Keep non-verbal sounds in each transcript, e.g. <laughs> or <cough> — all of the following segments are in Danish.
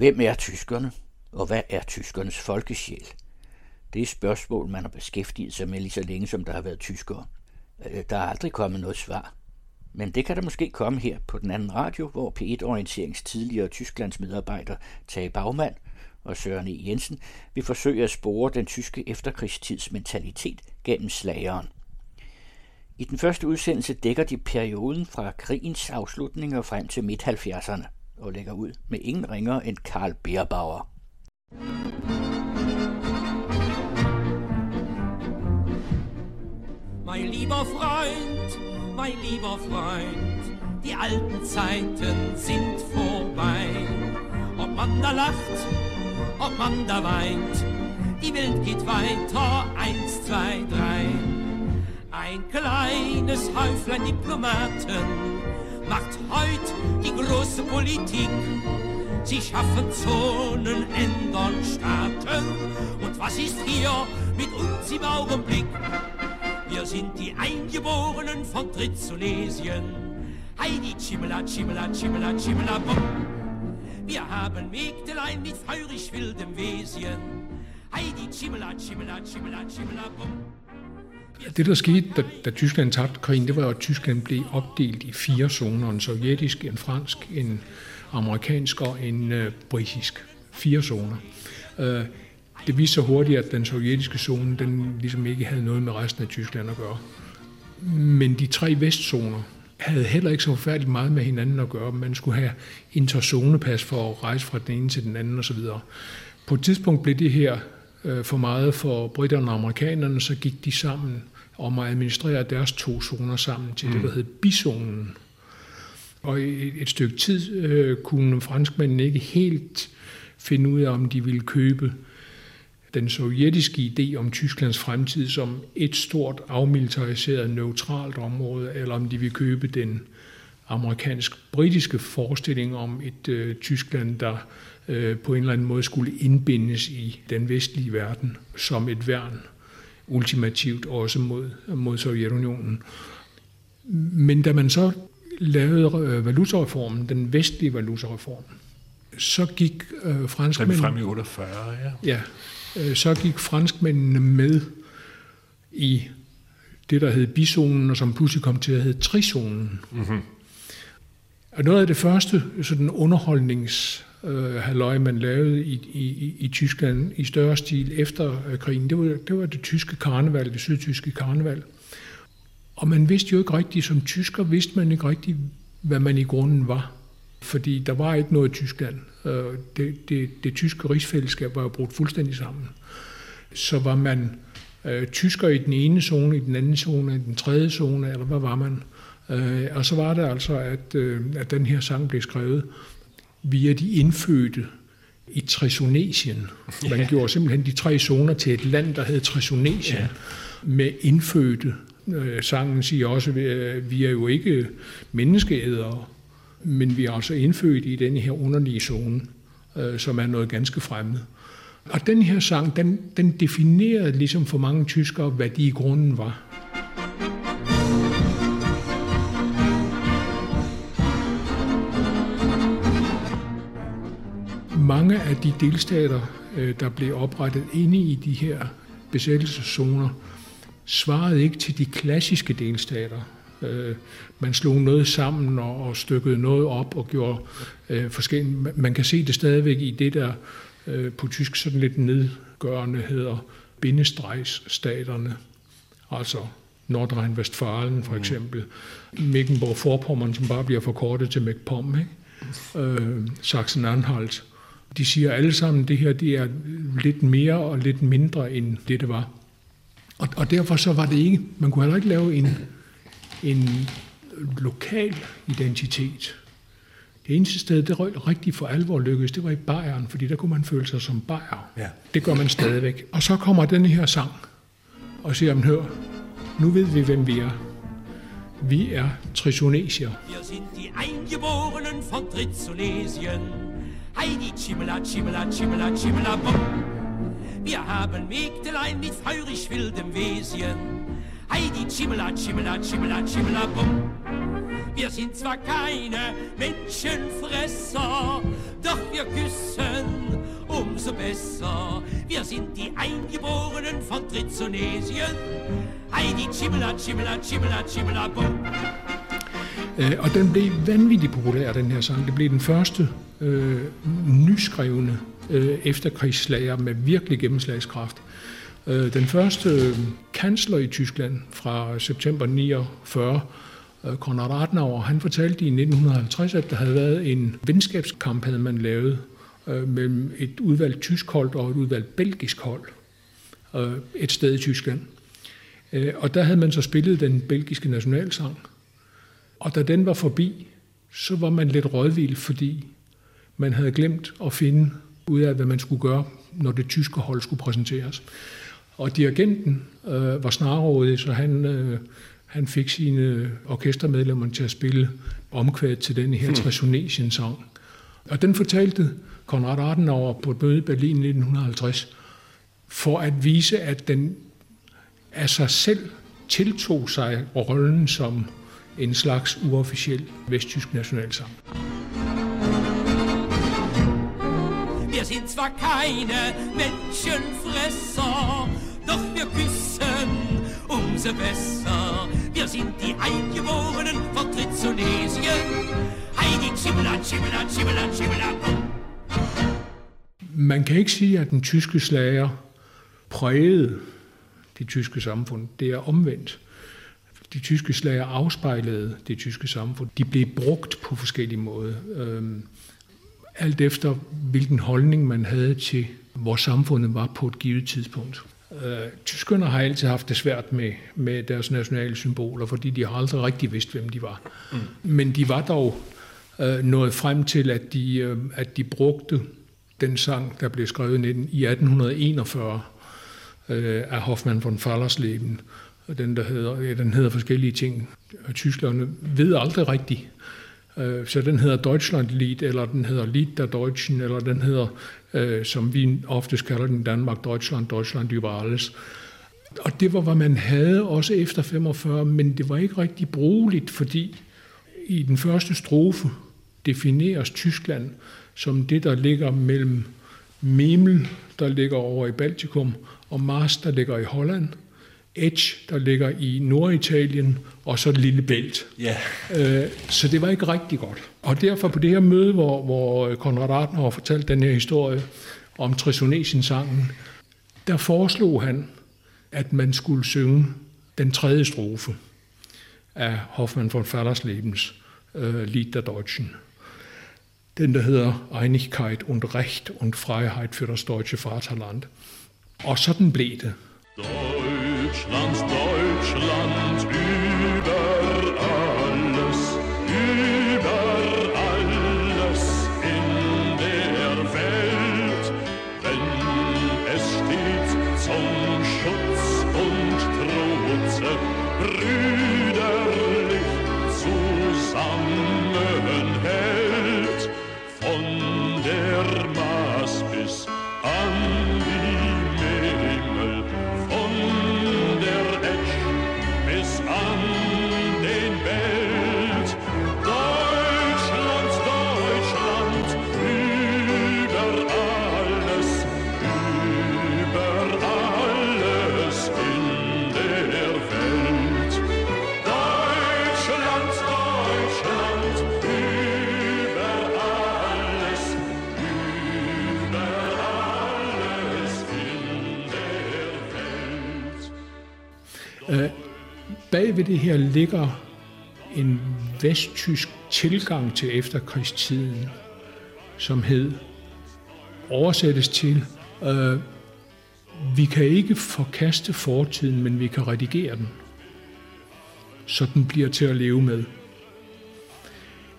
Hvem er tyskerne, og hvad er tyskernes folkesjæl? Det er spørgsmål, man har beskæftiget sig med lige så længe, som der har været tyskere. Øh, der er aldrig kommet noget svar. Men det kan der måske komme her på den anden radio, hvor P1-orienterings tidligere Tysklands medarbejder Tage Bagmand og Søren E. Jensen vil forsøge at spore den tyske efterkrigstids mentalitet gennem slageren. I den første udsendelse dækker de perioden fra krigens afslutning og frem til midt-70'erne og lægger ud med ingen ringer end Karl Beerbauer. Mein lieber Freund, mein lieber Freund, die alten Zeiten sind vorbei. Ob man da lacht, ob man da weint, die Welt geht weiter, eins, zwei, drei. Ein kleines Häuflein Diplomaten macht heut die große Politik. Sie schaffen Zonen, ändern Staaten. Und was ist hier mit uns im Augenblick? Wir sind die Eingeborenen von Trizonesien. Heidi, Chimela, Chimela, Chimela, Chimela, bum. Wir haben Mägdelein mit feurig wildem Wesen. Heidi, Chimela, Chimela, Chimela, Chimela, bum. Ja, Det, der skete, da, da Tyskland tabte krigen, det var, at Tyskland blev opdelt i fire zoner. En sovjetisk, en fransk, en amerikansk og en øh, britisk. Fire zoner. Øh, det viste sig hurtigt, at den sovjetiske zone, den ligesom ikke havde noget med resten af Tyskland at gøre. Men de tre vestzoner havde heller ikke så forfærdeligt meget med hinanden at gøre. Man skulle have interzonepas for at rejse fra den ene til den anden osv. På et tidspunkt blev det her øh, for meget for britterne og amerikanerne, så gik de sammen om at administrere deres to zoner sammen til mm. det, der hed bizonen. Og et, et stykke tid øh, kunne franskmændene ikke helt finde ud af, om de ville købe den sovjetiske idé om Tysklands fremtid som et stort afmilitariseret neutralt område, eller om de vil købe den amerikansk-britiske forestilling om et øh, Tyskland, der øh, på en eller anden måde skulle indbindes i den vestlige verden som et værn, ultimativt også mod, mod Sovjetunionen. Men da man så lavede øh, valutareformen, den vestlige valutareform, så gik øh, franskmændene... frem i 48, ja. Ja, øh, så gik franskmændene med i det, der hed bizonen, og som pludselig kom til at hedde trizonen. Mm-hmm. Og noget af det første sådan underholdnings øh, halløj, man lavede i, i, i Tyskland i større stil efter øh, krigen, det var, det var det tyske karneval, det sydtyske karneval. Og man vidste jo ikke rigtigt, som tysker vidste man ikke rigtigt, hvad man i grunden var. Fordi der var ikke noget i Tyskland. Øh, det, det, det tyske rigsfællesskab var jo brudt fuldstændig sammen. Så var man øh, tysker i den ene zone, i den anden zone, i den tredje zone, eller hvad var man? Øh, og så var det altså, at, øh, at den her sang blev skrevet via de indfødte i Trisonesien. Man gjorde simpelthen de tre zoner til et land, der hed Trisonesien, yeah. med indfødte. Øh, sangen siger også, at vi er jo ikke menneskeædere, men vi er altså indfødt i den her underlige zone, øh, som er noget ganske fremmed. Og den her sang, den, den definerede ligesom for mange tyskere, hvad de i grunden var. Mange af de delstater, øh, der blev oprettet inde i de her besættelseszoner, svarede ikke til de klassiske delstater. Øh, man slog noget sammen og stykkede noget op og gjorde øh, forskellige. Man kan se det stadigvæk i det, der på tysk sådan lidt nedgørende hedder bindestregsstaterne. Altså Nordrhein-Westfalen for mm. eksempel. Mecklenburg-Vorpommern, som bare bliver forkortet til McPom. Ikke? Øh, Sachsen-Anhalt. De siger alle sammen, at det her det er lidt mere og lidt mindre end det, det var. Og, og derfor så var det ikke, man kunne heller ikke lave en, en lokal identitet. Det eneste sted, det rigtig for alvor lykkedes, det var i Bayern, fordi der kunne man føle sig som Bayer. Ja. Det gør man stadigvæk. Og så kommer den her sang, og siger, man hør, nu ved vi, hvem vi er. Vi er Trisonesier. Wir sind die Eingeborenen von Trizonesien. Heidi, Chimela, Chimela, Chimela, Chimela, bum. Wir haben Mägdelein mit feurig wildem Wesen. Heidi, Chimela, Chimela, Chimela, Chimela, bum. Wir sind zwar keine Menschenfresser, doch wir küssen besser. Wir sind die Eingeborenen von Trizonesien. Heidi Chibla, Chibla, Chibla, Chibla, bum. Øh, og den blev vanvittigt populær, den her sang. Det blev den første øh, nyskrevne øh, efterkrigsslager med virkelig gennemslagskraft. Øh, den første øh, kansler i Tyskland fra september 49, øh, Konrad Adenauer, han fortalte i 1950, at der havde været en venskabskamp, havde man lavet øh, mellem et udvalgt tysk hold og et udvalgt belgisk hold øh, et sted i Tyskland. Øh, og der havde man så spillet den belgiske nationalsang. Og da den var forbi, så var man lidt rådvild, fordi man havde glemt at finde ud af, hvad man skulle gøre, når det tyske hold skulle præsenteres. Og dirigenten øh, var snarrådig, så han, øh, han fik sine orkestermedlemmer til at spille omkvædet til den her hmm. Tresonesien-sang. Og den fortalte Konrad Adenauer på et møde i Berlin i 1950, for at vise, at den af sig selv tiltog sig rollen som en slags uofficiel vesttysk nationalsang. Wir sind zwar keine Menschenfresser, doch wir küssen umso besser. Wir sind die Eingeborenen von Trizonesien. Heidi Chibla, Chibla, Chibla, Chibla, Man kan ikke sige, at den tyske slager prægede det tyske samfund. Det er omvendt. De tyske slager afspejlede det tyske samfund. De blev brugt på forskellige måder. Øhm, alt efter hvilken holdning man havde til, hvor samfundet var på et givet tidspunkt. Øh, tyskerne har altid haft det svært med, med deres nationale symboler, fordi de har aldrig rigtig vidst, hvem de var. Mm. Men de var dog øh, nået frem til, at de, øh, at de brugte den sang, der blev skrevet i 1841 øh, af Hoffmann von Fallersleben, den, der hedder, ja, den hedder forskellige ting. Tyskerne ved aldrig rigtigt, øh, så den hedder Deutschlandlied, eller den hedder Lied der Deutschen, eller den hedder, øh, som vi ofte kalder den Danmark, Deutschland, Deutschland über alles. Og det var, hvad man havde også efter 45, men det var ikke rigtig brugeligt, fordi i den første strofe defineres Tyskland som det, der ligger mellem Memel, der ligger over i Baltikum, og Mars, der ligger i Holland – Edge, der ligger i Norditalien, og så et lille bælt. Yeah. Øh, så det var ikke rigtig godt. Og derfor på det her møde, hvor, hvor Konrad Adenauer fortalte den her historie om Trisonesien-sangen, der foreslog han, at man skulle synge den tredje strofe af Hoffmann von Fallerslebens øh, Lied der Deutschen. Den, der hedder Einigkeit und Recht und Freiheit für das deutsche Vaterland. Og sådan blev det. Deutschland, Deutschland über alles, über alles in der Welt, wenn es steht zum Schutz und Trotze, brüderlich zusammenhält, ved det her ligger en vesttysk tilgang til efterkrigstiden, som hed, oversættes til, øh, vi kan ikke forkaste fortiden, men vi kan redigere den, så den bliver til at leve med.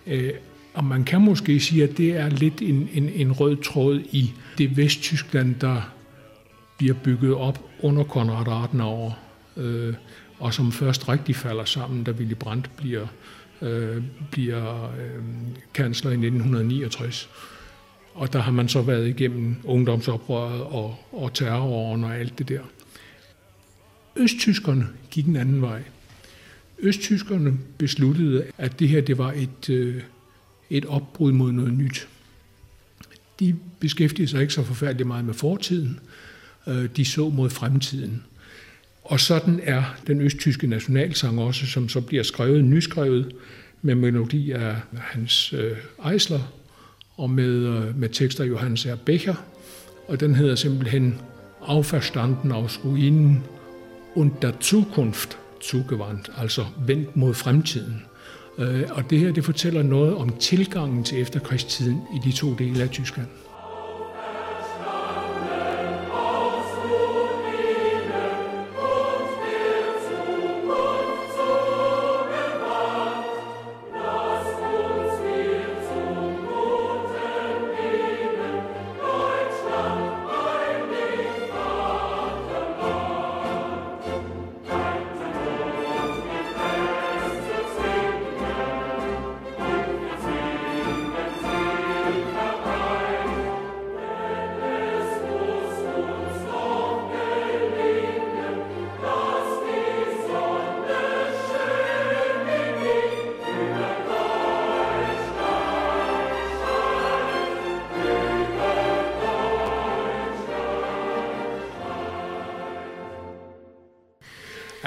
Øh, og man kan måske sige, at det er lidt en, en, en rød tråd i det Vesttyskland, der bliver bygget op under Konrad Adenauer. Øh, og som først rigtig falder sammen, da Willy Brandt bliver, øh, bliver øh, kansler i 1969. Og der har man så været igennem ungdomsoprøret og, og terrorårene og alt det der. Østtyskerne gik en anden vej. Østtyskerne besluttede, at det her det var et, øh, et opbrud mod noget nyt. de beskæftigede sig ikke så forfærdeligt meget med fortiden. Øh, de så mod fremtiden. Og sådan er den østtyske nationalsang også, som så bliver skrevet, nyskrevet, med melodi af Hans øh, Eisler og med, øh, med tekster af Johannes R. Becher. Og den hedder simpelthen Auferstanden aus Ruinen und der Zukunft zugewandt, altså vendt mod fremtiden. Øh, og det her det fortæller noget om tilgangen til efterkrigstiden i de to dele af Tyskland.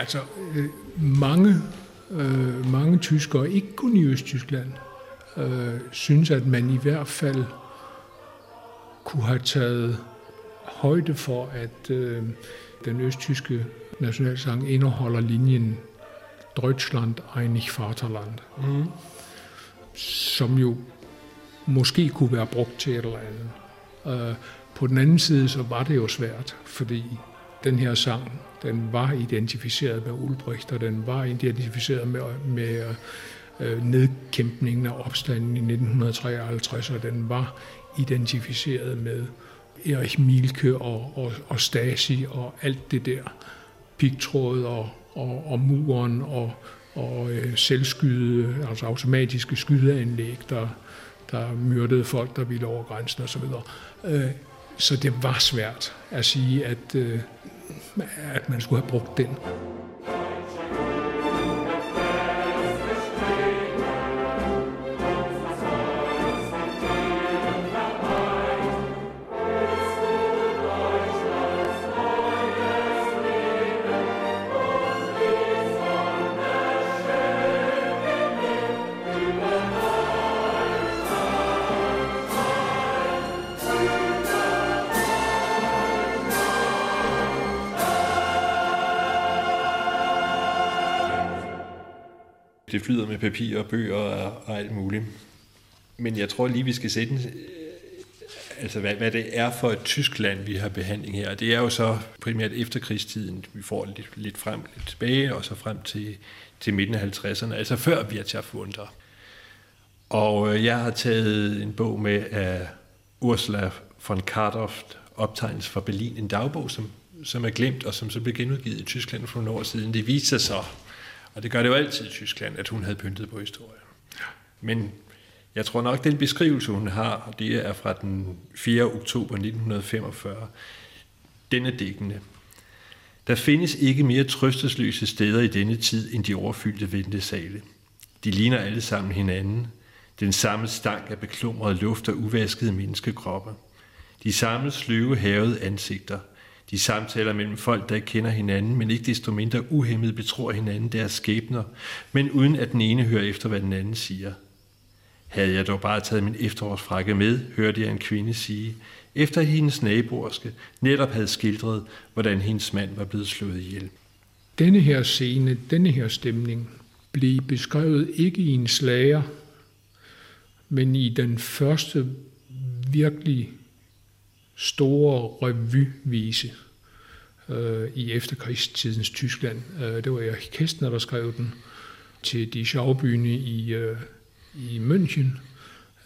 Altså, øh, mange, øh, mange tyskere, ikke kun i Østtyskland, øh, synes, at man i hvert fald kunne have taget højde for, at øh, den østtyske nationalsang indeholder linjen Deutschland, einig Vaterland, mm. som jo måske kunne være brugt til et eller andet. Øh, på den anden side, så var det jo svært, fordi den her sang, den var identificeret med Ulbricht, og den var identificeret med, med øh, nedkæmpningen af opstanden i 1953, og den var identificeret med Erich Mielke og, og, og Stasi og alt det der, pigtråd og, og, og muren og, og øh, selvskyde, altså automatiske skydeanlæg, der, der myrdede folk, der ville over grænsen osv. Øh, så det var svært at sige, at øh, at man skulle have brugt den. Det flyder med papir og bøger og, og alt muligt. Men jeg tror lige, vi skal sætte en, øh, altså hvad, hvad det er for et Tyskland, vi har behandling her. Det er jo så primært efterkrigstiden, vi får lidt, lidt frem, lidt tilbage, og så frem til, til midten af 50'erne, altså før Wirtschaftswunder. Og øh, jeg har taget en bog med af Ursula von Kardoft, optegnelse fra Berlin, en dagbog, som, som er glemt, og som så blev genudgivet i Tyskland for nogle år siden. Det viser sig så, og det gør det jo altid i Tyskland, at hun havde pyntet på historie. Men jeg tror nok, den beskrivelse, hun har, det er fra den 4. oktober 1945, den er dækkende. Der findes ikke mere trøstesløse steder i denne tid, end de overfyldte ventesale. De ligner alle sammen hinanden. Den samme stank af beklumret luft og uvaskede menneskekroppe. De samme sløve havede ansigter – de samtaler mellem folk, der ikke kender hinanden, men ikke desto mindre uhemmet betror hinanden deres skæbner, men uden at den ene hører efter, hvad den anden siger. Havde jeg dog bare taget min efterårsfrakke med, hørte jeg en kvinde sige, efter at hendes naboerske netop havde skildret, hvordan hendes mand var blevet slået ihjel. Denne her scene, denne her stemning, blev beskrevet ikke i en slager, men i den første virkelig store revyvise øh, i efterkrigstidens Tyskland. Øh, det var jeg Kästner, der skrev den til de Schaubühne i, øh, i München,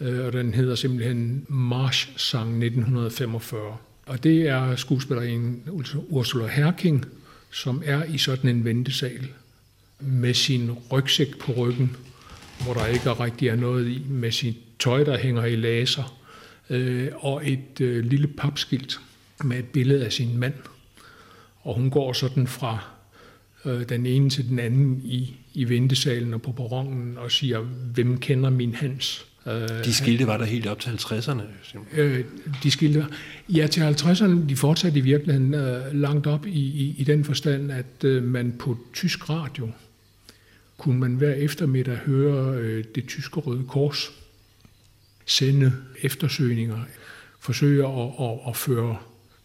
øh, og den hedder simpelthen Marsch-sang 1945. Og det er skuespilleren Ursula Herking, som er i sådan en ventesal med sin rygsæk på ryggen, hvor der ikke rigtig er noget i, med sit tøj, der hænger i laser, øh, og et øh, lille papskilt med et billede af sin mand. Og hun går sådan fra øh, den ene til den anden i, i ventesalen og på perronen og siger, hvem kender min Hans? De skilte var der helt op til 50'erne. Øh, de skilte, ja, til 50'erne, de fortsatte i virkeligheden øh, langt op i, i, i den forstand, at øh, man på tysk radio kunne man hver eftermiddag høre øh, det tyske Røde Kors sende eftersøgninger, forsøge at, at, at føre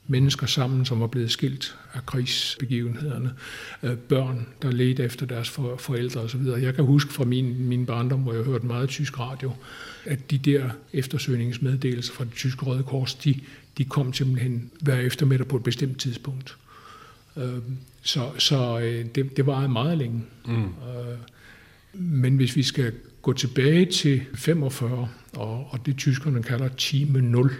mennesker sammen, som var blevet skilt af krigsbegivenhederne, øh, børn, der ledte efter deres forældre osv. Jeg kan huske fra min, min barndom, hvor jeg hørte meget tysk radio, at de der eftersøgningsmeddelelser fra det tyske Røde Kors, de, de kom simpelthen hver eftermiddag på et bestemt tidspunkt. Øh, så så øh, det, det var meget længe. Mm. Men hvis vi skal gå tilbage til 45, og, og det tyskerne kalder time 0,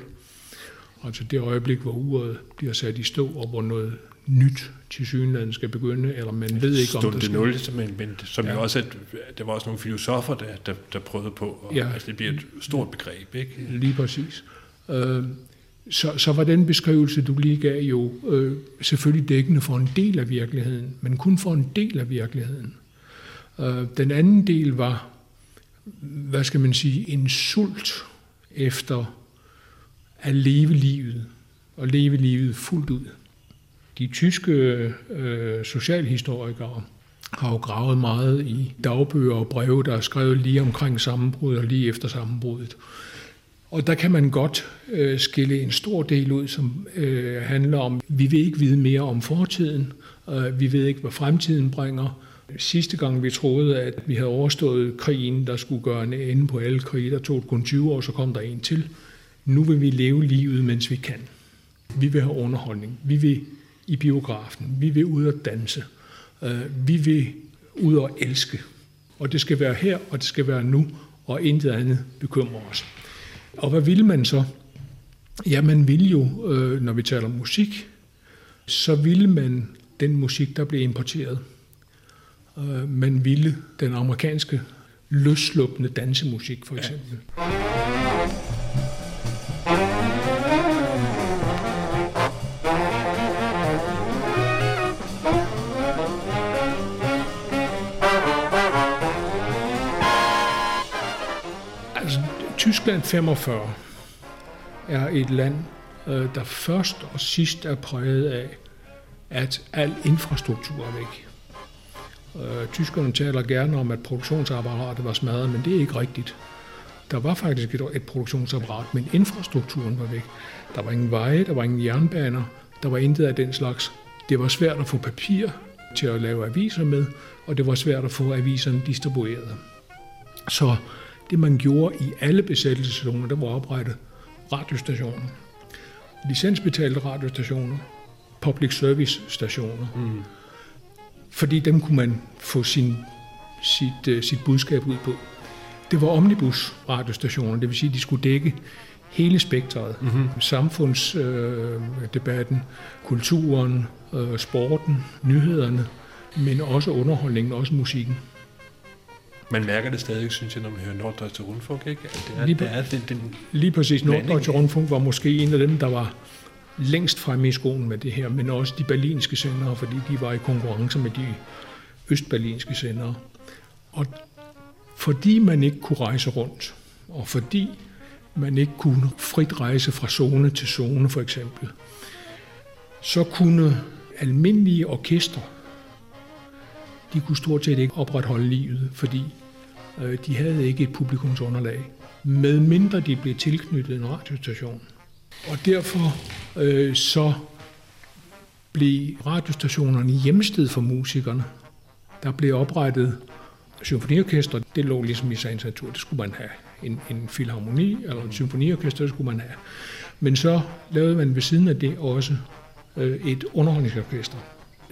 Altså det øjeblik, hvor uret bliver sat i stå, og hvor noget nyt til synligheden skal begynde, eller man ved ikke, om det skal... 0, men, men som ja. jo også, at der var også nogle filosofer, der, der, der prøvede på, og, ja. altså det bliver et stort begreb, ikke? Lige præcis. Øh, så, så var den beskrivelse, du lige gav, jo øh, selvfølgelig dækkende for en del af virkeligheden, men kun for en del af virkeligheden. Øh, den anden del var, hvad skal man sige, en sult efter at leve livet, og leve livet fuldt ud. De tyske øh, socialhistorikere har jo gravet meget i dagbøger og breve, der er skrevet lige omkring sammenbruddet og lige efter sammenbruddet. Og der kan man godt øh, skille en stor del ud, som øh, handler om, vi vil ikke vide mere om fortiden, øh, vi ved ikke, hvad fremtiden bringer. Sidste gang vi troede, at vi havde overstået krigen, der skulle gøre en ende på alle krige, der tog det kun 20 år, så kom der en til. Nu vil vi leve livet, mens vi kan. Vi vil have underholdning. Vi vil i biografen. Vi vil ud og danse. Øh, vi vil ud og elske. Og det skal være her, og det skal være nu, og intet andet bekymrer os. Og hvad vil man så? Ja, man vil jo, øh, når vi taler om musik, så ville man den musik, der blev importeret. Øh, man ville den amerikanske løsluppende dansemusik, for eksempel. Ja. Tyskland 45 er et land, øh, der først og sidst er præget af, at al infrastruktur er væk. Øh, tyskerne taler gerne om, at produktionsapparatet var smadret, men det er ikke rigtigt. Der var faktisk et, et produktionsapparat, men infrastrukturen var væk. Der var ingen veje, der var ingen jernbaner, der var intet af den slags. Det var svært at få papir til at lave aviser med, og det var svært at få aviserne distribueret. Så det man gjorde i alle besættelseszoner, der var oprettet radiostationer. Licensbetalte radiostationer, public service stationer. Mm. Fordi dem kunne man få sin, sit, uh, sit budskab ud på. Det var omnibus radiostationer, det vil sige, at de skulle dække hele spektret. Mm-hmm. Samfundsdebatten, øh, kulturen, øh, sporten, nyhederne, men også underholdningen, også musikken. Man mærker det stadig, synes jeg, når man hører Norddeutsche Rundfunk, ikke? At det er, lige, det er den, den lige præcis. Norddeutsche Rundfunk var måske en af dem, der var længst fremme i skolen med det her, men også de berlinske sendere, fordi de var i konkurrence med de østberlinske sendere. Og fordi man ikke kunne rejse rundt, og fordi man ikke kunne frit rejse fra zone til zone for eksempel, så kunne almindelige orkestre de kunne stort set ikke opretholde livet, fordi øh, de havde ikke et publikumsunderlag, medmindre de blev tilknyttet en radiostation. Og derfor øh, så blev radiostationerne hjemsted for musikerne. Der blev oprettet symfoniorkester, det lå ligesom i sagens natur, det skulle man have. En, en filharmoni eller en symfoniorkester, det skulle man have. Men så lavede man ved siden af det også øh, et underholdningsorkester,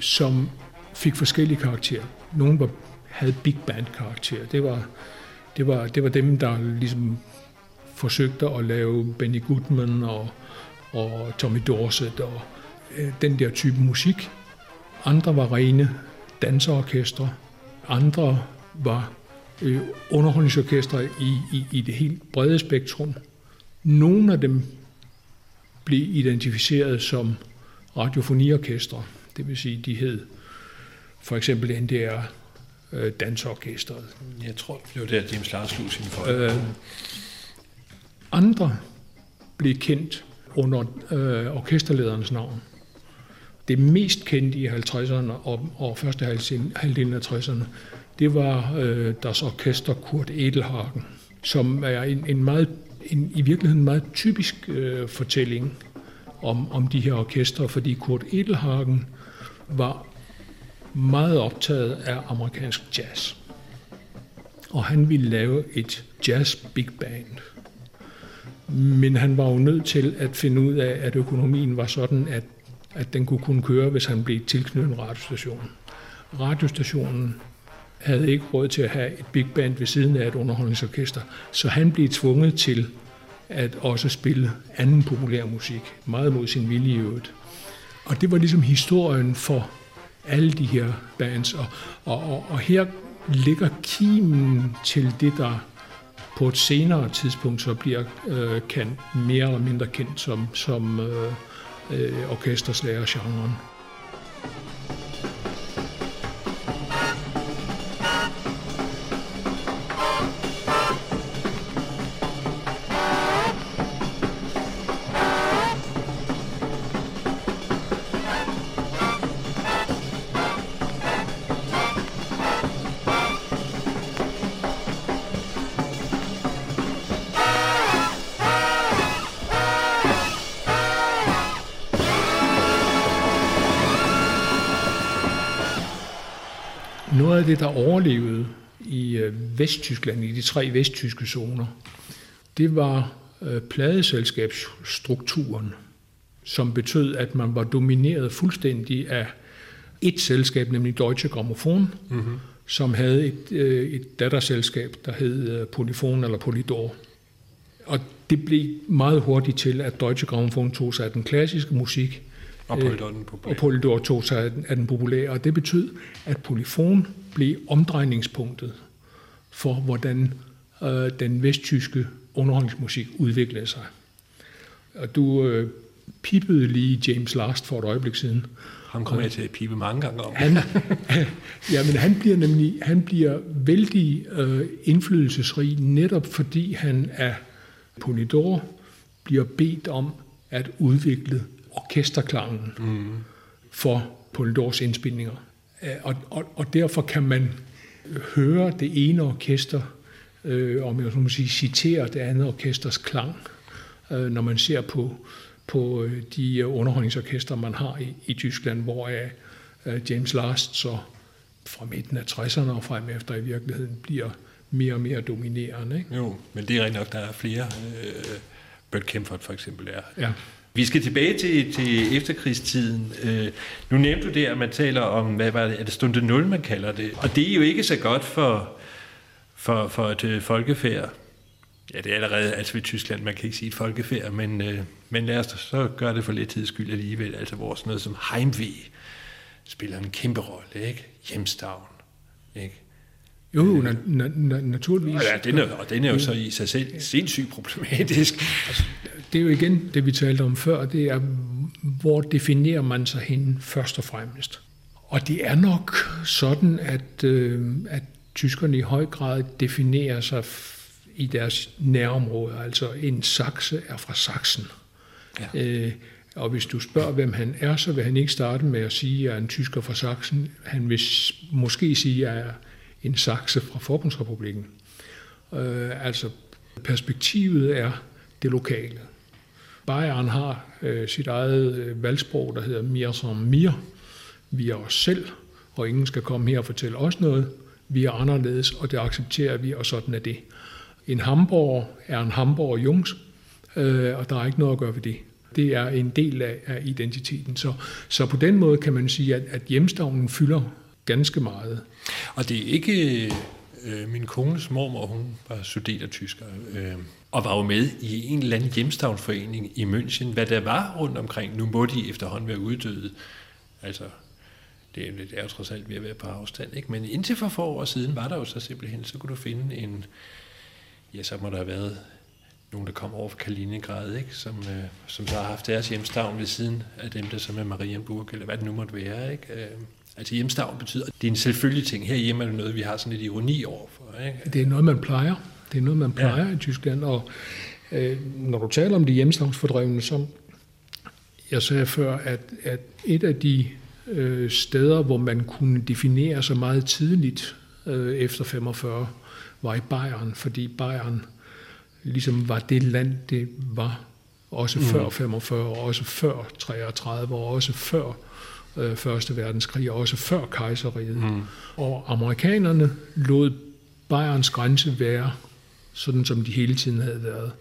som fik forskellige karakterer. Nogle var, havde big band karakter. Det var, det, var, det var dem, der ligesom forsøgte at lave Benny Goodman og, og Tommy Dorset og øh, den der type musik. Andre var rene danseorkestre. Andre var øh, underholdningsorkestre i, i, i det helt brede spektrum. Nogle af dem blev identificeret som radiofoniorkestre. Det vil sige, de hed for eksempel NDR øh, dansorkestret. Jeg tror, det var der, James Lars slog sine folk. Øh, andre blev kendt under øh, orkesterlederens navn. Det mest kendte i 50'erne og, og første halvdelen af 60'erne, det var øh, deres orkester Kurt Edelhagen, som er en, en meget, en, i virkeligheden en meget typisk øh, fortælling om, om de her orkestre, fordi Kurt Edelhagen var meget optaget af amerikansk jazz. Og han ville lave et jazz big band. Men han var jo nødt til at finde ud af, at økonomien var sådan, at, at den kunne kun køre, hvis han blev tilknyttet en radiostation. Radiostationen havde ikke råd til at have et big band ved siden af et underholdningsorkester, så han blev tvunget til at også spille anden populær musik, meget mod sin vilje i øvrigt. Og det var ligesom historien for alle de her bands, og, og, og, og her ligger kimen til det, der på et senere tidspunkt så bliver øh, kendt, mere eller mindre kendt som, som øh, øh, orkesterslagergenren. Overlevede i øh, Vesttyskland, i de tre vesttyske zoner, det var øh, pladeselskabsstrukturen, som betød, at man var domineret fuldstændig af et selskab, nemlig Deutsche Grammophon, mm-hmm. som havde et, øh, et datterselskab, der hed Polyphon eller Polydor. Og det blev meget hurtigt til, at Deutsche Grammophon tog sig af den klassiske musik, og Polydor den populære. Og Polydor tog sig af den populære, og det betød, at polyfon blev omdrejningspunktet for, hvordan øh, den vesttyske underholdningsmusik udviklede sig. Og du øh, pippede lige James Last for et øjeblik siden. Han kommer til at pipe mange gange om. Han, ja, men han bliver nemlig han bliver vældig øh, indflydelsesrig, netop fordi han af Polydor bliver bedt om at udvikle orkesterklangen mm. for Polydors indspilninger. Og, og, og derfor kan man høre det ene orkester, øh, om jeg så må sige, citere det andet orkesters klang, øh, når man ser på, på øh, de underholdningsorkester, man har i, i Tyskland, hvor øh, James Last så fra midten af 60'erne og frem efter i virkeligheden bliver mere og mere dominerende. Ikke? Jo, men det er rent nok, der er flere. Øh, Bert Kempfert for eksempel er. Ja. Vi skal tilbage til, til efterkrigstiden. Øh, nu nævnte du det, at man taler om, hvad var det, er det stunde 0, man kalder det. Og det er jo ikke så godt for, for, for et øh, folkefærd. Ja, det er allerede altså ved Tyskland, man kan ikke sige et folkefærd, men, øh, men lad os så gøre det for lidt tids skyld alligevel. Altså hvor sådan noget som Heimweh spiller en kæmpe rolle, ikke? Hjemstavn, ikke? Jo, na- na- naturligvis. Ja, den er, og den er jo så i sig selv sindssygt problematisk. Altså, det er jo igen det, vi talte om før, det er, hvor definerer man sig hen først og fremmest. Og det er nok sådan, at, øh, at tyskerne i høj grad definerer sig i deres nærområde. Altså en sakse er fra Sachsen. Ja. Øh, og hvis du spørger, hvem han er, så vil han ikke starte med at sige, at jeg er en tysker fra Sachsen. Han vil måske sige, at jeg er en sakse fra Forbundsrepublikken. Øh, altså perspektivet er det lokale. Bayern har øh, sit eget øh, valgsprog, der hedder Mir som Mir. Vi er os selv, og ingen skal komme her og fortælle os noget. Vi er anderledes, og det accepterer vi, og sådan er det. En Hamborg er en Hamborg Jungs, øh, og der er ikke noget at gøre ved det. Det er en del af, af identiteten. Så, så på den måde kan man sige, at, at hjemstavnen fylder ganske meget. Og det er ikke øh, min kones mormor, hun var studertysker, øh, og var jo med i en eller anden hjemstavnsforening i München. Hvad der var rundt omkring, nu må de efterhånden være uddøde. Altså, det er, det er jo trods alt ved at være på afstand. Ikke? Men indtil for få år siden var der jo så simpelthen, så kunne du finde en, ja, så må der have været nogen, der kom over fra Kaliningrad, ikke? Som, øh, som så har haft deres hjemstavn ved siden af dem, der som er Marienburg, eller hvad det nu måtte være. Ikke? Øh, altså hjemstavn betyder, det er en selvfølgelig ting. Herhjemme er det noget, vi har sådan lidt ironi overfor. Ikke? Det er noget, man plejer. Det er noget, man plejer ja. i Tyskland, og Øh, når du taler om de hjemstavnsfordrevne, så jeg sagde før, at, at et af de øh, steder, hvor man kunne definere sig meget tidligt øh, efter 45, var i Bayern, fordi Bayern ligesom var det land, det var også mm. før 45, også før 33, og også før øh, Første Verdenskrig, og også før kejseriet. Mm. Og amerikanerne lod Bayerns grænse være sådan, som de hele tiden havde været.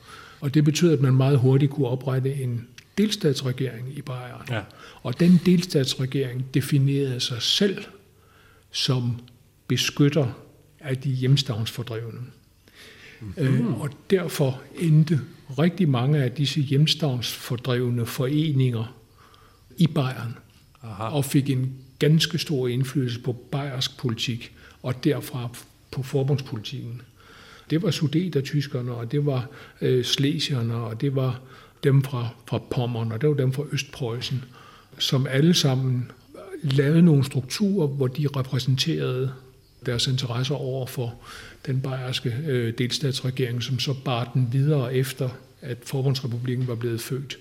Og det betød, at man meget hurtigt kunne oprette en delstatsregering i Bayern. Ja. Og den delstatsregering definerede sig selv som beskytter af de hjemstavnsfordrevne. Mm-hmm. Øh, og derfor endte rigtig mange af disse hjemstavnsfordrevne foreninger i Bayern Aha. og fik en ganske stor indflydelse på bayersk politik og derfra på forbundspolitikken. Det var sudeter-tyskerne, og det var øh, slesierne, og det var dem fra, fra Pommern, og det var dem fra Østpreussen, som alle sammen lavede nogle strukturer, hvor de repræsenterede deres interesser over for den bayerske øh, delstatsregering, som så bar den videre efter, at Forbundsrepublikken var blevet født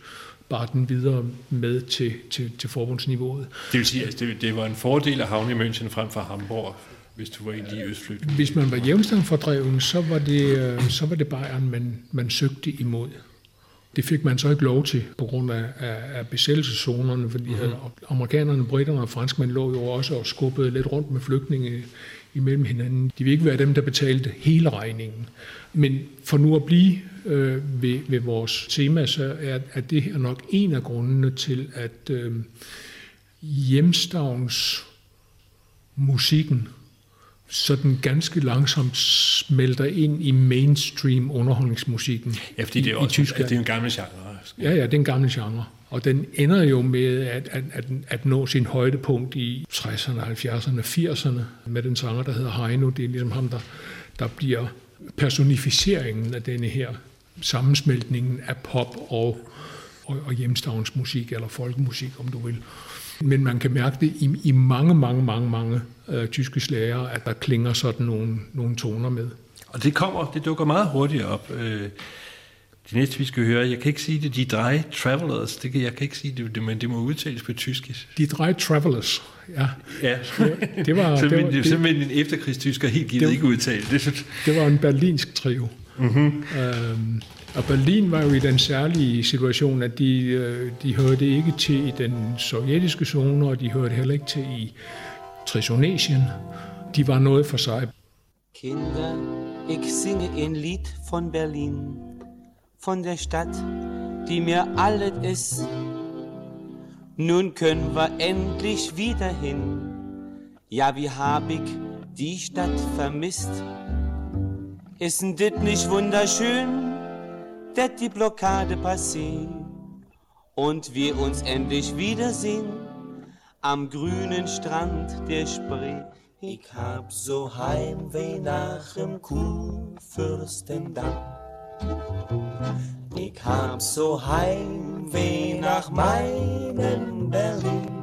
bar den videre med til, til, til forbundsniveauet. Det vil sige, at det, det var en fordel at havne i München frem for Hamburg, hvis du var en af de østflyttende? Hvis man var jævnstandfordreven, så var det, øh, så var det Bayern, man, man søgte imod. Det fik man så ikke lov til på grund af, af, af besættelseszonerne, fordi mm-hmm. amerikanerne, britterne og franskmænd lå jo også og skubbede lidt rundt med flygtninge imellem hinanden. De vil ikke være dem, der betalte hele regningen. Men for nu at blive øh, ved, ved vores tema, så er, er det her nok en af grundene til, at øh, hjemstavns musikken sådan ganske langsomt smelter ind i mainstream underholdningsmusikken Ja, fordi det er, også, i Tyskland. det er en gammel genre. Ja, ja, det er en gammel genre. Og den ender jo med at, at, at, at nå sin højdepunkt i 60'erne, 70'erne, 80'erne med den sanger, der hedder Heino. Det er ligesom ham, der, der bliver personificeringen af denne her sammensmeltningen af pop og, og, og hjemstavnsmusik, eller folkemusik, om du vil. Men man kan mærke det i, i mange, mange, mange, mange øh, tyske slager, at der klinger sådan nogle, nogle toner med. Og det kommer, det dukker meget hurtigt op. Øh, det næste, vi skal høre, jeg kan ikke sige det, De Drei Travelers, det kan, jeg kan ikke sige det, men det må udtales på tysk. De Drei Travelers, ja. ja. Det var, <laughs> så det var, det, simpelthen en efterkrigstysker helt givet ikke udtale. Det, det var en berlinsk trio. Mm-hmm. Øhm, og Berlin var jo i den særlige situation, at de, øh, de hørte ikke til i den sovjetiske zone, og de hørte heller ikke til i Trisonesien. De var noget for sig. Kinder, ich singe ein Lied von Berlin, von der Stadt, die mir alles ist. Nun können wir endlich wieder hin. Ja, wie hab ich die Stadt vermisst? Ist das nicht wunderschön? dass die Blockade passiert und wir uns endlich wiedersehen am grünen Strand der Spree. Ich hab so Heimweh nach dem Kuhfürstendamm. Ich hab so Heimweh nach meinem Berlin.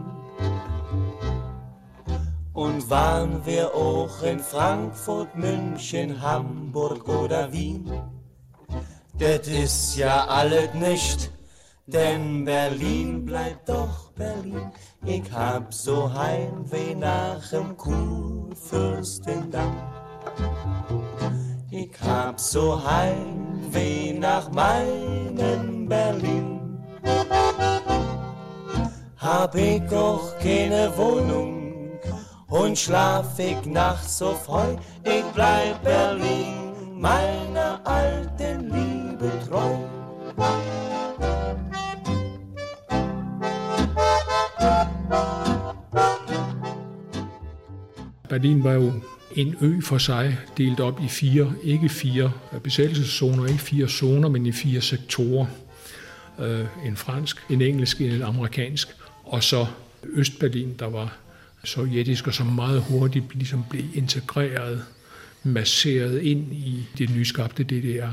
Und waren wir auch in Frankfurt, München, Hamburg oder Wien, das ist ja alles nicht, denn Berlin bleibt doch Berlin. Ich hab so Heimweh nach dem Kurfürstendamm. Ich hab so Heimweh nach meinem Berlin. Hab ich auch keine Wohnung und schlaf ich nachts so frei. Ich bleib Berlin, meiner alten Liebe treu. Berlin var jo en ø for sig, delt op i fire, ikke fire besættelseszoner, ikke fire zoner, men i fire sektorer. Øh, en fransk, en engelsk, en amerikansk, og så Østberlin, der var sovjetisk, og som meget hurtigt ligesom blev integreret, masseret ind i det nyskabte DDR.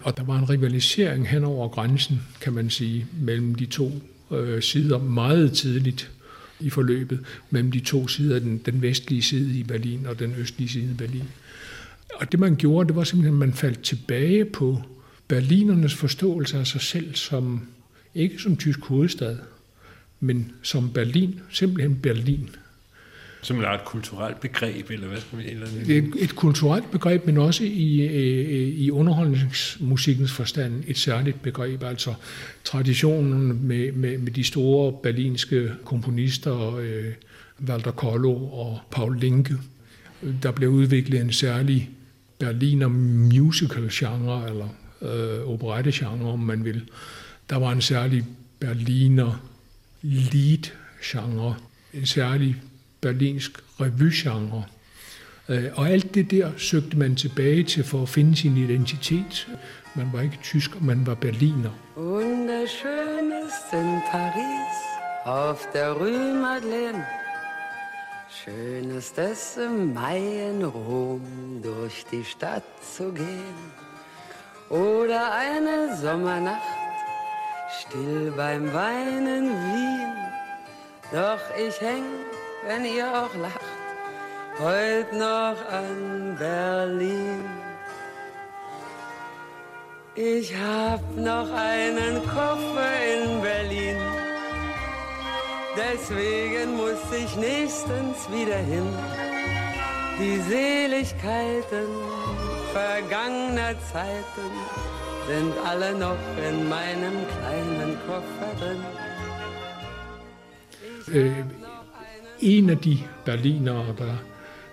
Og der var en rivalisering hen over grænsen, kan man sige, mellem de to øh, sider meget tidligt i forløbet, mellem de to sider, den, den vestlige side i Berlin og den østlige side i Berlin. Og det man gjorde, det var simpelthen, at man faldt tilbage på berlinernes forståelse af sig selv som, ikke som tysk hovedstad, men som Berlin, simpelthen Berlin. Som et kulturelt begreb, eller hvad skal vi eller Det er et, et kulturelt begreb, men også i, øh, i underholdningsmusikkens forstand et særligt begreb. Altså traditionen med, med, med de store berlinske komponister, øh, Walter Kollo og Paul Linke. Der blev udviklet en særlig Berliner musical-genre, eller øh, operette-genre, om man vil. Der var en særlig Berliner lead-genre, en særlig berlinsk revy-genre. Øh, Og alt det der søgte man tilbage til for at finde sin identitet. Man var ikke tysk, man var berliner. Wunderschön in Paris auf der Rue Madeleine. Schön ist es im Mai in Rom durch die Stadt zu gehen. Oder eine Sommernacht still beim Wein in Wien. Doch ich häng, wenn ihr auch lacht, heut noch an Berlin. Ich hab noch einen Koffer in Berlin. Deswegen muss ich nächstens wieder hin. Die Seligkeiten vergangener Zeiten sind alle noch in meinem kleinen Koffer drin. En af de berlinere, der,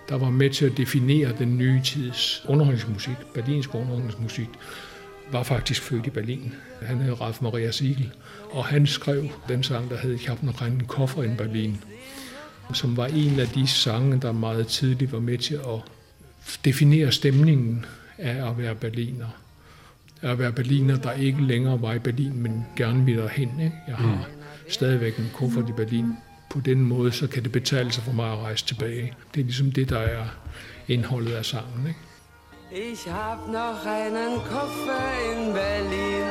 der var med til at definere den nye tids underholdningsmusik, berlinsk underholdningsmusik, var faktisk født i Berlin. Han hed Ralf Maria Siegel, og han skrev den sang, der hed Ich hab noch einen Koffer in Berlin, som var en af de sange, der meget tidligt var med til at definere stemningen af at være berliner. At være berliner, der ikke længere var i Berlin, men gerne ville derhen. Ikke? Jeg har mm. stadigvæk en kuffert i Berlin. På den måde, så kan det betale sig for mig at rejse tilbage. Det er ligesom det, der er indholdet af sangen. Ikke? Ich hab noch einen Koffer in Berlin.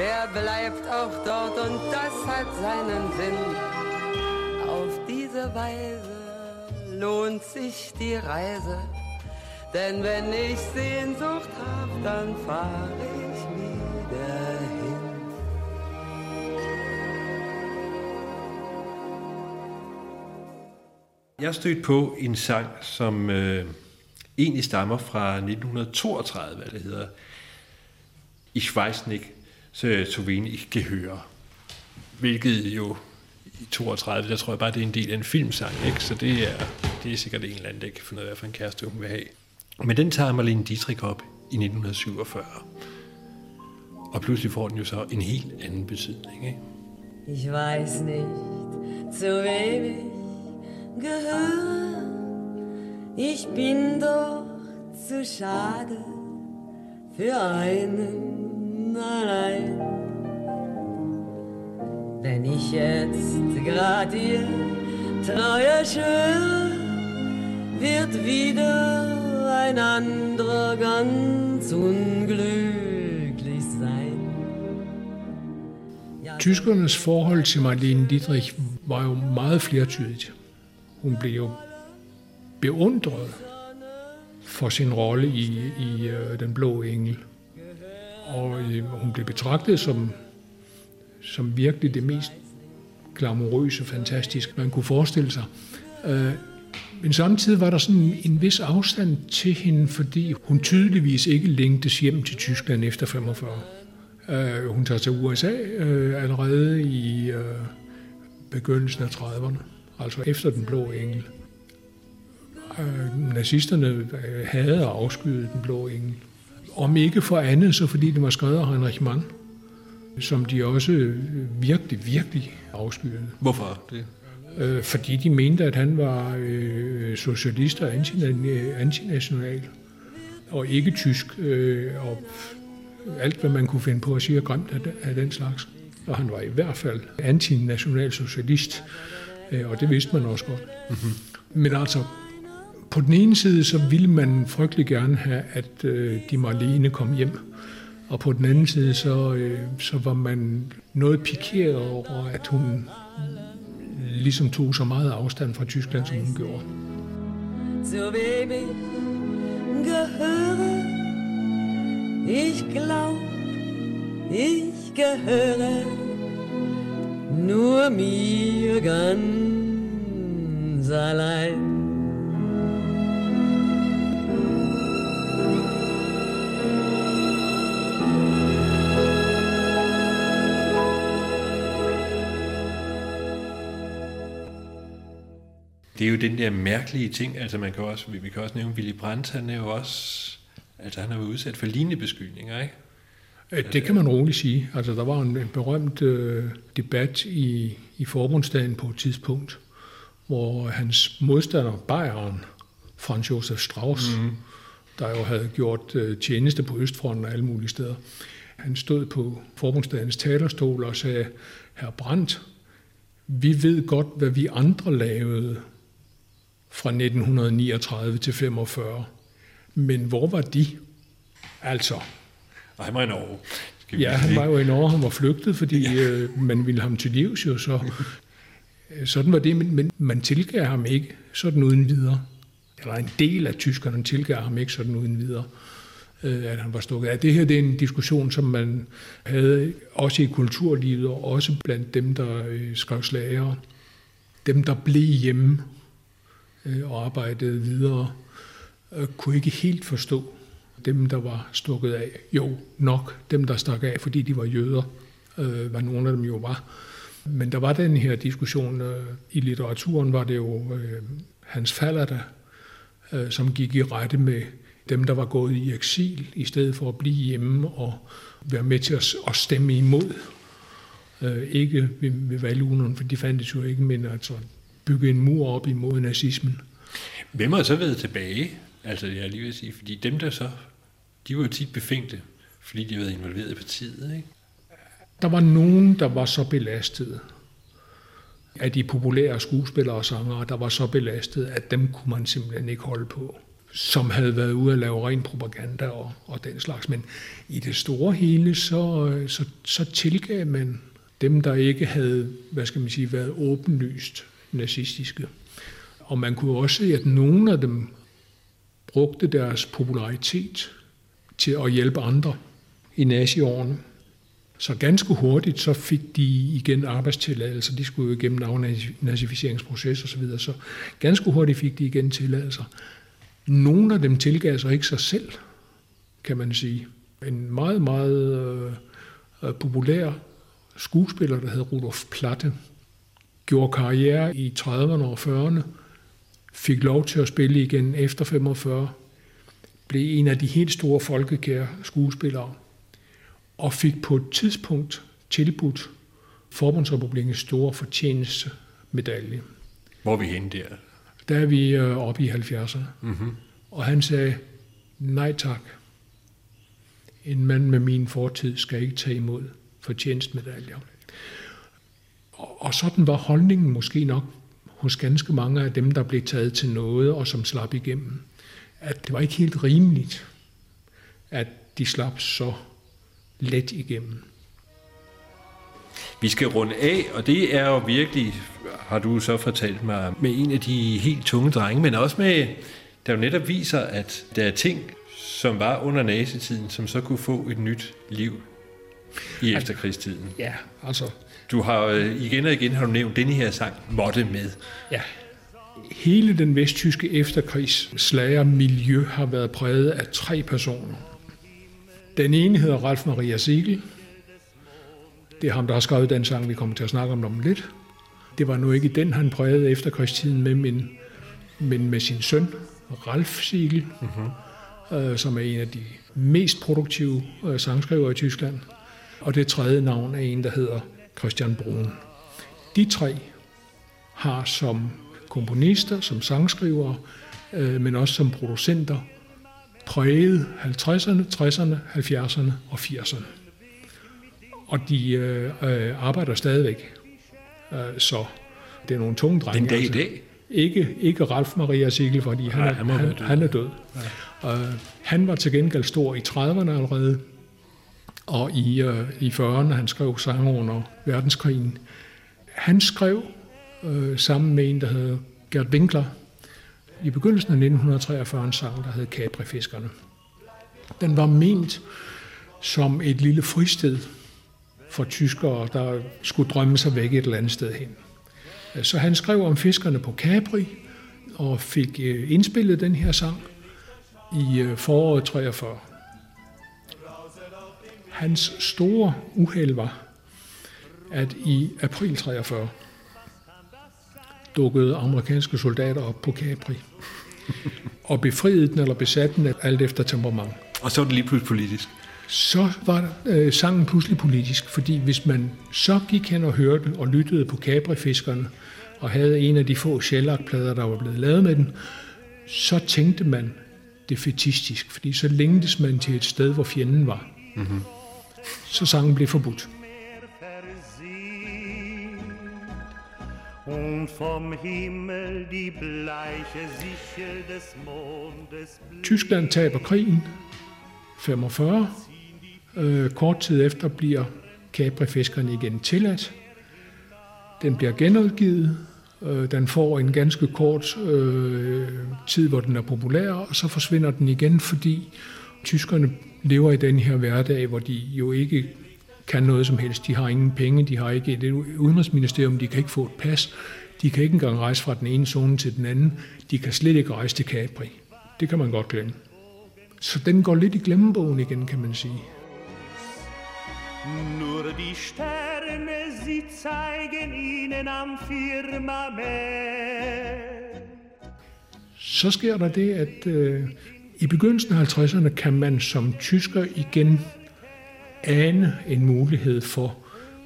Der bleibt auch dort und das hat seinen Sinn. Auf diese Weise lohnt sich die Reise. Denn wenn ich Sehnsucht hab, dann fahr ich Jeg stødte på en sang, som øh, egentlig stammer fra 1932, hvad det hedder. Ich weiß nicht, så øh, zu wenig ich gehöre. Hvilket jo i 32, der tror jeg bare, det er en del af en filmsang, ikke? så det er, det er sikkert en eller anden, der kan finde ud af, hvad for en kæreste hun vil have. Men den tager Marlene Dietrich op i 1947. Og pludselig får den jo så en helt anden betydning. Ikke? Ich weiß nicht, zu wem ich gehöre. Ich bin doch zu schade für einen allein. Wenn ich jetzt grad ihr treuer schwöre, wird wieder ein anderer ganz unglücklich sein. Ja, Tyskernes forhold til Marlene Dietrich var jo meget flertydigt. Hun blev jo beundret for sin rolle i, i øh, Den Blå Engel. Og øh, hun blev betragtet som, som virkelig det mest glamourøse, fantastiske, man kunne forestille sig. Øh, men samtidig var der sådan en vis afstand til hende, fordi hun tydeligvis ikke længtes hjem til Tyskland efter 45. Øh, hun tager til USA øh, allerede i øh, begyndelsen af 30'erne, altså efter den blå engel. Øh, nazisterne øh, havde og afskyede den blå engel. Om ikke for andet, så fordi det var skrevet af Heinrich Mann, som de også øh, virkelig, virkelig afskyede. Hvorfor det? Øh, fordi de mente, at han var øh, socialist og antina- antinational, og ikke tysk, øh, og alt, hvad man kunne finde på at sige, er grimt af, af den slags. Og han var i hvert fald antinational socialist, Øh, og det vidste man også godt. Mm-hmm. Men altså, på den ene side, så ville man frygtelig gerne have, at øh, de Marlene kom hjem. Og på den anden side, så, øh, så var man noget pikeret over, at hun ligesom tog så meget afstand fra Tyskland, som hun gjorde. So baby, gehöre. Ich glaub, ich gehöre nur mir ganz allein. Det er jo den der mærkelige ting, altså man kan også, vi kan også nævne Willy Brandt, han er jo også, altså han har været udsat for lignende beskyldninger, ikke? Øh, Det kan man roligt sige. Altså, der var en, en berømt øh, debat i, i forbundsdagen på et tidspunkt, hvor hans modstander, Bayern, Franz Josef Strauss, mm. der jo havde gjort øh, tjeneste på Østfronten og alle mulige steder, han stod på forbundsdagens talerstol og sagde, herr Brandt, vi ved godt, hvad vi andre lavede fra 1939 til 45. Men hvor var de? Altså, han var i Norge. Skal Ja, han var jo i Norge, han var flygtet, fordi ja. øh, man ville ham til livs jo, så øh, sådan var det, men, men man tilgav ham ikke sådan uden videre. Eller en del af tyskerne tilgav ham ikke sådan uden videre, øh, at han var stukket af. Det her det er en diskussion, som man havde også i kulturlivet, og også blandt dem, der øh, skrev slager. Dem, der blev hjemme øh, og arbejdede videre, øh, kunne ikke helt forstå dem, der var stukket af. Jo, nok dem, der stak af, fordi de var jøder, øh, hvad nogle af dem jo var. Men der var den her diskussion, øh, i litteraturen var det jo øh, Hans Fallada, øh, som gik i rette med dem, der var gået i eksil, i stedet for at blive hjemme og være med til at, at stemme imod. Øh, ikke ved, ved valgurnerne, for de fandtes jo ikke, men altså bygge en mur op imod nazismen. Hvem har så været tilbage? Altså, jeg er lige ved at sige, fordi dem der så, de var jo tit befængte, fordi de havde været involveret i partiet, ikke? Der var nogen, der var så belastet af de populære skuespillere og sangere, der var så belastet, at dem kunne man simpelthen ikke holde på, som havde været ude at lave ren propaganda og, og den slags. Men i det store hele, så, øh, så, så tilgav man dem, der ikke havde, hvad skal man sige, været åbenlyst nazistiske. Og man kunne også se, at nogle af dem brugte deres popularitet til at hjælpe andre i naziårene. Så ganske hurtigt så fik de igen arbejdstilladelser. De skulle jo igennem afnazificeringsproces og så videre. Så ganske hurtigt fik de igen tilladelser. Nogle af dem tilgav sig ikke sig selv, kan man sige. En meget, meget øh, populær skuespiller, der hed Rudolf Platte, gjorde karriere i 30'erne og 40'erne, fik lov til at spille igen efter 45, blev en af de helt store folkekære skuespillere, og fik på et tidspunkt tilbudt Forbundsrepublikens store fortjenestemedalje. Hvor er vi henne der? Der er vi øh, oppe i 70'erne. Mm-hmm. Og han sagde, nej tak. En mand med min fortid skal ikke tage imod fortjenstmedaljer. Og, og sådan var holdningen måske nok hos ganske mange af dem, der blev taget til noget og som slap igennem. At det var ikke helt rimeligt, at de slap så let igennem. Vi skal runde af, og det er jo virkelig, har du så fortalt mig, med en af de helt tunge drenge, men også med, der jo netop viser, at der er ting, som var under nazitiden, som så kunne få et nyt liv i efterkrigstiden. Ja, altså, Du har øh, igen og igen har du nævnt denne her sang, Måtte med. ja. Hele den vesttyske efterkrigsslagermiljø har været præget af tre personer. Den ene hedder Ralf Maria Siegel. Det er ham, der har skrevet den sang, vi kommer til at snakke om om lidt. Det var nu ikke den, han prægede efterkrigstiden med, men, men med sin søn, Ralf Siegel, mm-hmm. øh, som er en af de mest produktive øh, sangskrivere i Tyskland. Og det tredje navn er en, der hedder Christian Brun. De tre har som komponister, som sangskrivere, øh, men også som producenter, præget 50'erne, 60'erne, 70'erne og 80'erne. Og de øh, øh, arbejder stadigvæk. Øh, så det er nogle tunge drenge. Den dag i dag. Ikke, ikke Ralf Maria Siegel, fordi han, Nej, er, han han, han er død. Ja. Uh, han var til gengæld stor i 30'erne allerede, og i, øh, i 40'erne, han skrev sange under verdenskrigen. Han skrev øh, sammen med en, der hed Gert Winkler, i begyndelsen af 1943 en sang, der hed Caprifiskerne. Den var ment som et lille fristed for tyskere, der skulle drømme sig væk et eller andet sted hen. Så han skrev om fiskerne på Capri og fik øh, indspillet den her sang i øh, foråret 43. Hans store uheld var, at i april 43 dukkede amerikanske soldater op på Capri og befriede den eller besatte den alt efter temperament. Og så er det lige pludselig politisk. Så var øh, sangen pludselig politisk, fordi hvis man så gik hen og hørte og lyttede på Capri-fiskerne, og havde en af de få shellac-plader, der var blevet lavet med den, så tænkte man det fetistisk, fordi så længtes man til et sted, hvor fjenden var. Mm-hmm. Så sangen blev forbudt. Tyskland taber krigen 45. Øh, kort tid efter bliver Capri-fiskerne igen tilladt. Den bliver genudgivet. Øh, den får en ganske kort øh, tid, hvor den er populær, og så forsvinder den igen, fordi tyskerne lever i den her hverdag, hvor de jo ikke kan noget som helst. De har ingen penge, de har ikke et udenrigsministerium, de kan ikke få et pas, de kan ikke engang rejse fra den ene zone til den anden, de kan slet ikke rejse til Capri. Det kan man godt glemme. Så den går lidt i glemmebogen igen, kan man sige. Nur die Sterne, sie zeigen ihnen am Firmament. Så sker der det, at øh, i begyndelsen af 50'erne kan man som tysker igen ane en mulighed for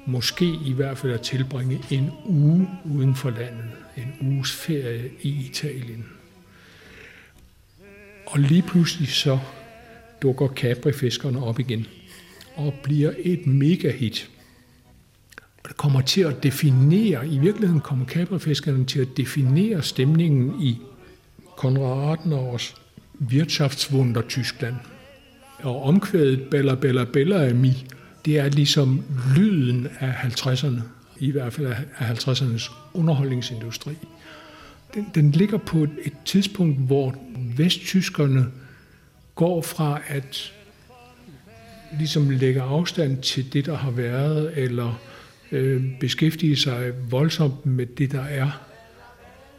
måske i hvert fald at tilbringe en uge uden for landet, en uges ferie i Italien. Og lige pludselig så dukker Capri-fiskerne op igen og bliver et mega hit. Og det kommer til at definere, i virkeligheden kommer Capri-fiskerne til at definere stemningen i Konrad Adenauers Wirtschaftswunder Tyskland. Og omkvædet Bella Bella Bella af mi, det er ligesom lyden af 50'erne, i hvert fald af 50'ernes underholdningsindustri. Den, den ligger på et, et tidspunkt, hvor vesttyskerne går fra at ligesom lægge afstand til det, der har været, eller øh, beskæftige sig voldsomt med det, der er,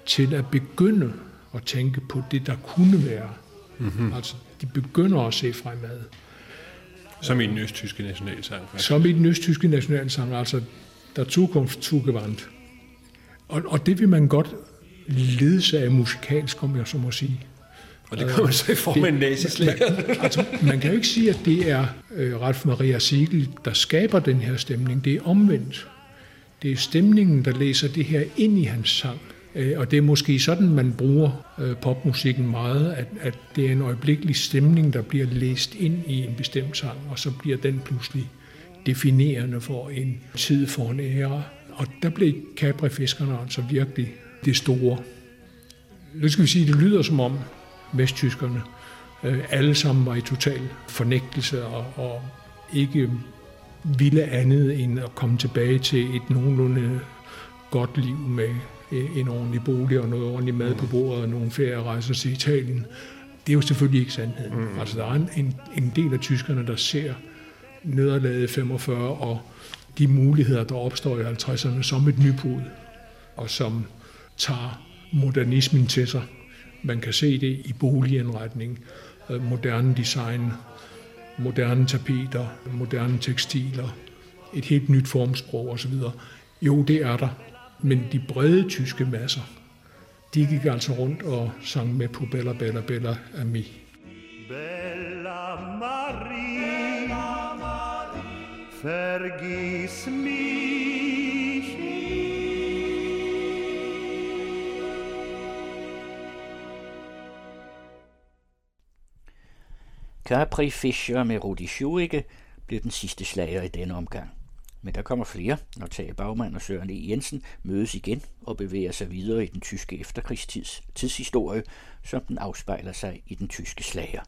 til at begynde at tænke på det, der kunne være. Mm-hmm. Altså, de begynder at se fremad. Som i den østtyske nationalsang. Faktisk. Som i den østtyske nationalsang, altså der Zukunft zugewandt. Og, og det vil man godt ledse af musikalsk, om jeg så må sige. Og det kommer så i form af en nazislager. Man, altså, man kan jo ikke sige, at det er øh, Ralf Maria Siegel, der skaber den her stemning. Det er omvendt. Det er stemningen, der læser det her ind i hans sang. Øh, og det er måske sådan, man bruger øh, popmusikken meget, at, at det er en øjeblikkelig stemning, der bliver læst ind i en bestemt sang, og så bliver den pludselig definerende for en tid for en ære. Og der blev Capri-fiskerne altså virkelig det store. Nu skal vi sige, at det lyder som om vesttyskerne øh, alle sammen var i total fornægtelse og, og ikke ville andet end at komme tilbage til et nogenlunde godt liv med en ordentlig bolig og noget ordentligt mad på bordet og nogle ferierejser til Italien. Det er jo selvfølgelig ikke sandheden. Mm. Altså, der er en, en del af tyskerne, der ser nederlaget 45 og de muligheder, der opstår i 50'erne som et nybrud, og som tager modernismen til sig. Man kan se det i boligindretning, øh, moderne design, moderne tapeter, moderne tekstiler, et helt nyt formsprog osv. Jo, det er der. Men de brede tyske masser, de gik altså rundt og sang med på Bella Bella Bella Ami. Bella Marie, vergiss mich Capri Fischer med Rudi Schuige blev den sidste slager i denne omgang. Men der kommer flere, når Tage Bagmand og Søren E. Jensen mødes igen og bevæger sig videre i den tyske efterkrigstids tidshistorie, som den afspejler sig i den tyske slager.